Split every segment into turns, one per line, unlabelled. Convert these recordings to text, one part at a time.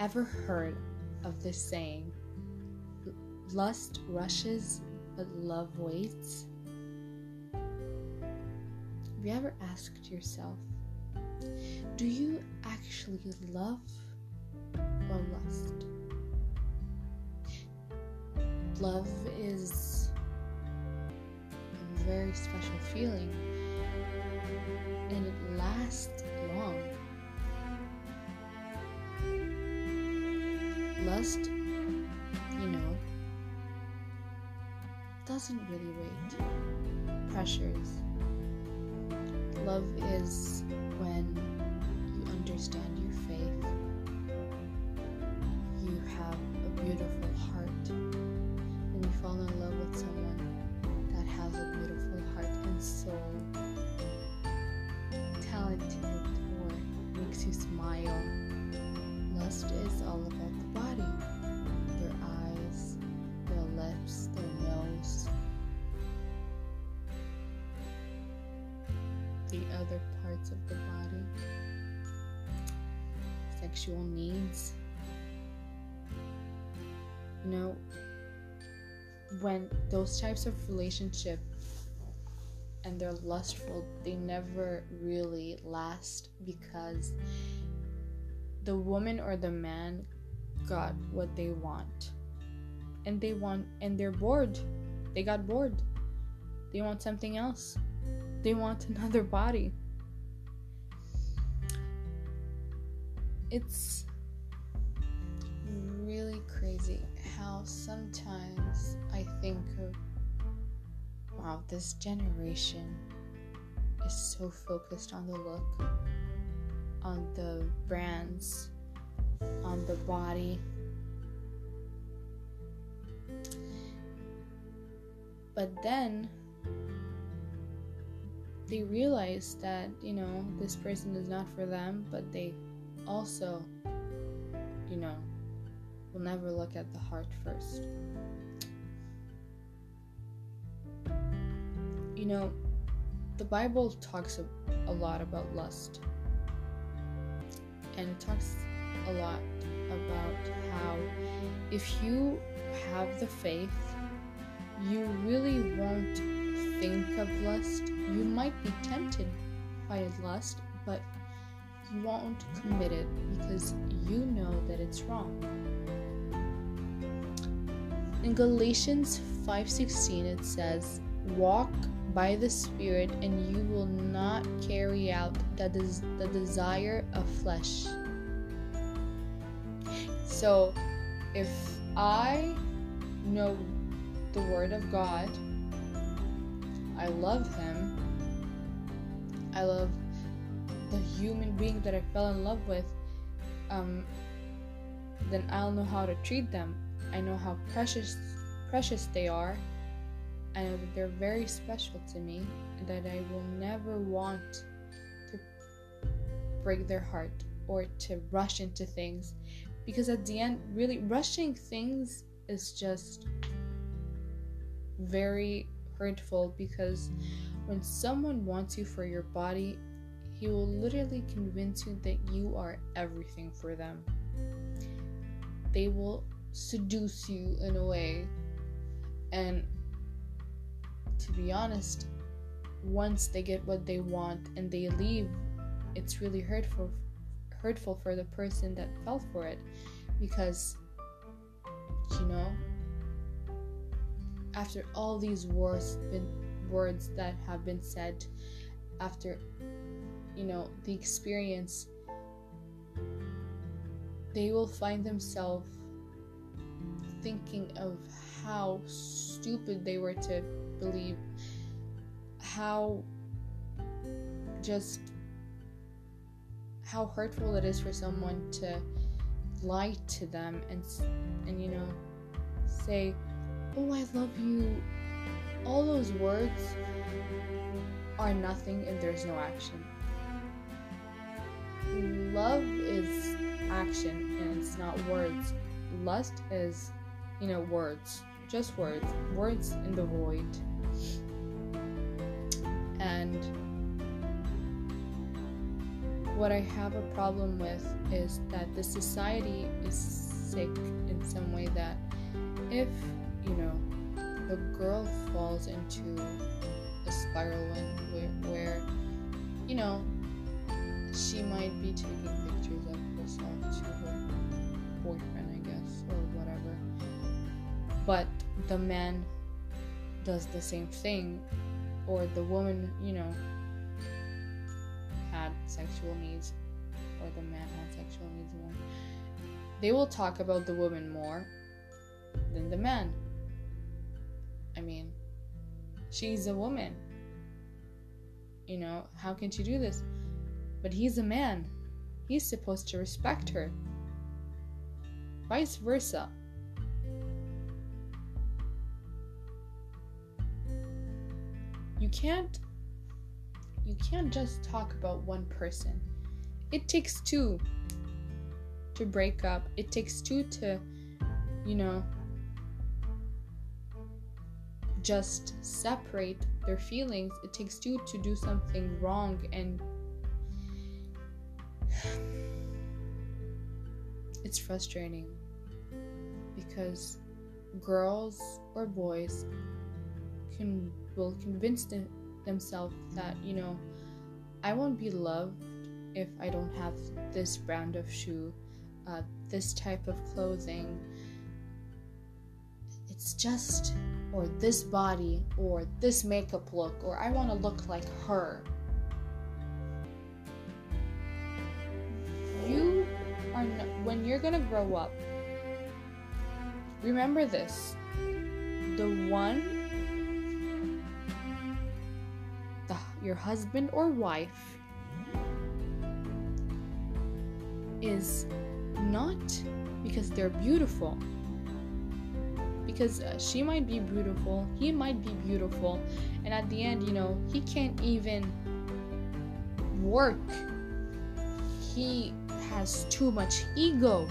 ever heard of this saying? Lust rushes, but love waits. Have you ever asked yourself, do you actually love or lust? Love is a very special feeling and it lasts long. Lust, you know, doesn't really wait. Pressures. Love is when you understand your faith, you have a beautiful other parts of the body, sexual needs. You know, when those types of relationship and they're lustful, they never really last because the woman or the man got what they want. And they want and they're bored. They got bored. They want something else. They want another body. It's really crazy how sometimes I think of wow, this generation is so focused on the look, on the brands, on the body. But then they realize that, you know, this person is not for them, but they also, you know, will never look at the heart first. You know, the Bible talks a, a lot about lust, and it talks a lot about how if you have the faith, you really won't think of lust. You might be tempted by lust, but you won't commit it because you know that it's wrong. In Galatians 5:16 it says, "Walk by the Spirit, and you will not carry out the, des- the desire of flesh." So, if I know the Word of God, I love Him, I love the human being that I fell in love with, um, then I'll know how to treat them. I know how precious precious they are. I know that they're very special to me and that I will never want to break their heart or to rush into things because at the end really rushing things is just very hurtful because when someone wants you for your body he will literally convince you that you are everything for them. They will seduce you in a way. And to be honest once they get what they want and they leave it's really hurtful hurtful for the person that fell for it because you know after all these words been words that have been said after you know the experience they will find themselves thinking of how stupid they were to believe how just how hurtful it is for someone to lie to them and and you know say oh i love you. All those words are nothing if there's no action. Love is action and it's not words. Lust is you know words. Just words. Words in the void. And what I have a problem with is that the society is sick in some way that if, you know, the girl falls into a spiral when, where, you know, she might be taking pictures of herself to her boyfriend, I guess, or whatever. But the man does the same thing, or the woman, you know, had sexual needs, or the man had sexual needs more. They will talk about the woman more than the man. I mean, she's a woman. You know, how can she do this? But he's a man. He's supposed to respect her. Vice versa. You can't you can't just talk about one person. It takes two to break up. It takes two to, you know, just separate their feelings. It takes two to do something wrong and it's frustrating because girls or boys can will convince them, themselves that you know I won't be loved if I don't have this brand of shoe, uh, this type of clothing. It's just or this body or this makeup look or I want to look like her. You are no, when you're going to grow up. Remember this. The one the your husband or wife is not because they're beautiful because uh, she might be beautiful, he might be beautiful, and at the end, you know, he can't even work. He has too much ego.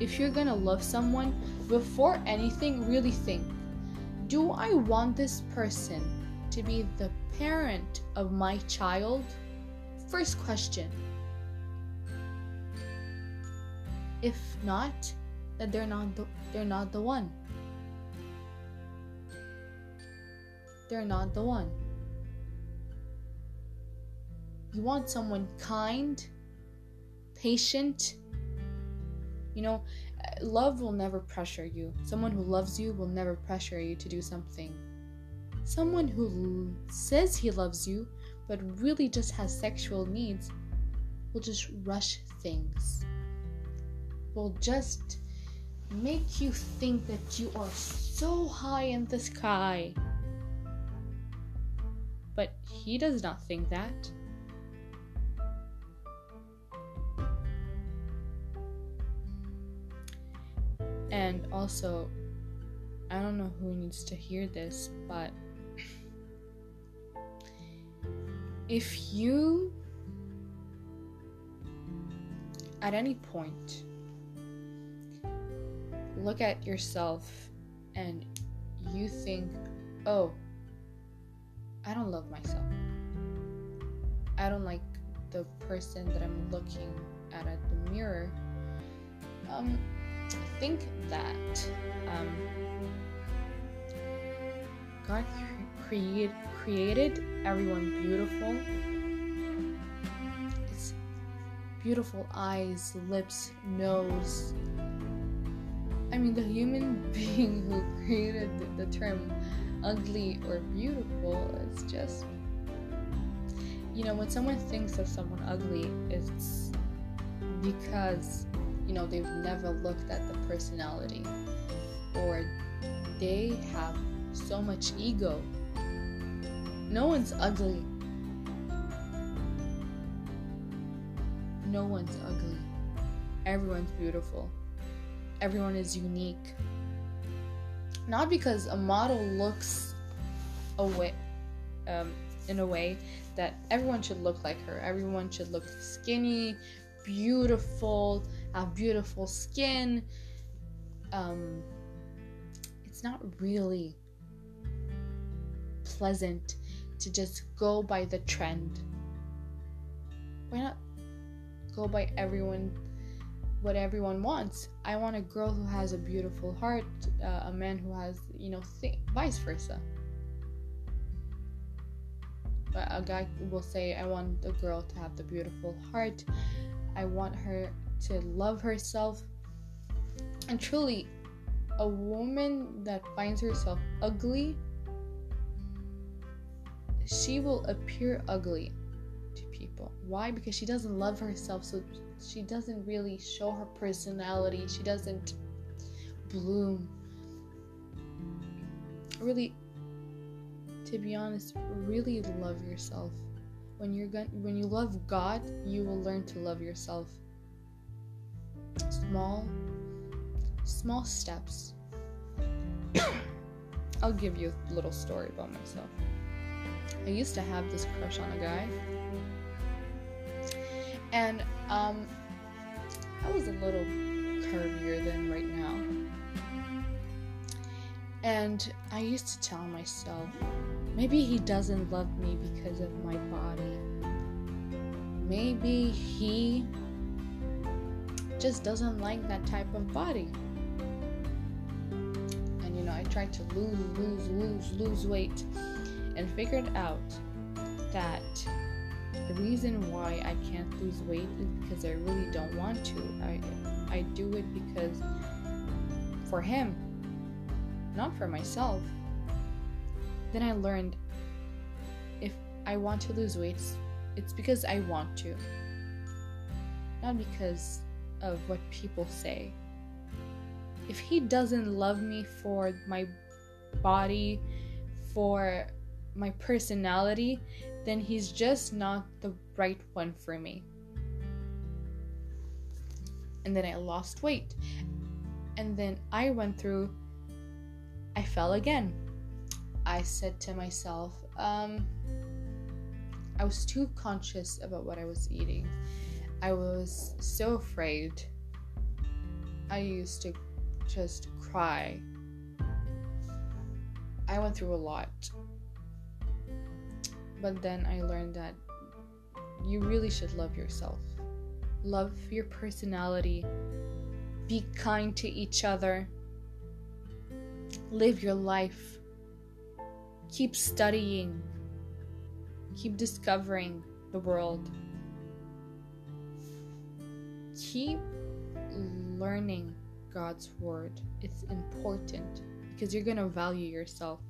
If you're gonna love someone, before anything, really think do I want this person to be the parent of my child? First question. If not, that they're not the, they're not the one. They're not the one. You want someone kind, patient. You know, love will never pressure you. Someone who loves you will never pressure you to do something. Someone who says he loves you but really just has sexual needs will just rush things. Will just make you think that you are so high in the sky. But he does not think that. And also, I don't know who needs to hear this, but if you, at any point, look at yourself and you think, oh, I don't love myself. I don't like the person that I'm looking at at the mirror. Um, think that um, God created created everyone beautiful. It's beautiful eyes, lips, nose, I mean, the human being who created the, the term ugly or beautiful is just. You know, when someone thinks of someone ugly, it's because, you know, they've never looked at the personality or they have so much ego. No one's ugly. No one's ugly. Everyone's beautiful everyone is unique. Not because a model looks a way, um, in a way that everyone should look like her. Everyone should look skinny, beautiful, have beautiful skin. Um, it's not really pleasant to just go by the trend? Why not go by everyone what everyone wants? I want a girl who has a beautiful heart, uh, a man who has, you know, th- vice versa. But a guy will say, I want a girl to have the beautiful heart. I want her to love herself. And truly, a woman that finds herself ugly, she will appear ugly to people. Why? Because she doesn't love herself, so she doesn't really show her personality. She doesn't bloom. Really, to be honest, really love yourself. When you're gonna, when you love God, you will learn to love yourself. Small small steps. I'll give you a little story about myself. I used to have this crush on a guy. And um I was a little curvier than right now. And I used to tell myself, maybe he doesn't love me because of my body. Maybe he just doesn't like that type of body And you know, I tried to lose, lose, lose, lose weight and figured out that the reason why I can't lose weight is because I really don't want to. I I do it because for him, not for myself. Then I learned if I want to lose weight, it's because I want to. Not because of what people say if he doesn't love me for my body, for my personality, then he's just not the right one for me. And then I lost weight. And then I went through, I fell again. I said to myself, um, I was too conscious about what I was eating. I was so afraid. I used to just cry. I went through a lot. But then I learned that you really should love yourself. Love your personality. Be kind to each other. Live your life. Keep studying. Keep discovering the world. Keep learning God's word. It's important because you're going to value yourself.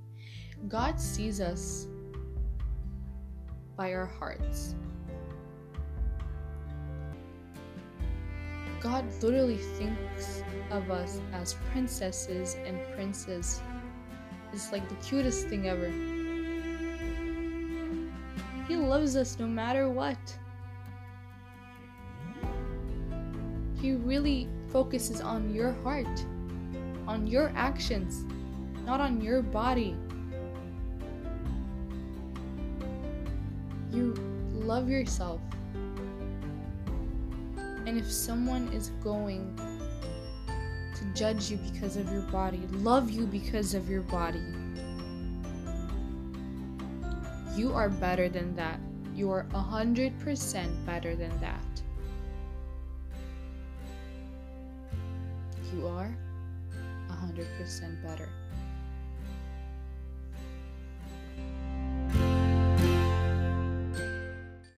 God sees us by our hearts. God literally thinks of us as princesses and princes. It's like the cutest thing ever. He loves us no matter what. He really focuses on your heart, on your actions, not on your body. You love yourself. And if someone is going to judge you because of your body, love you because of your body, you are better than that. You are 100% better than that. you are 100% better.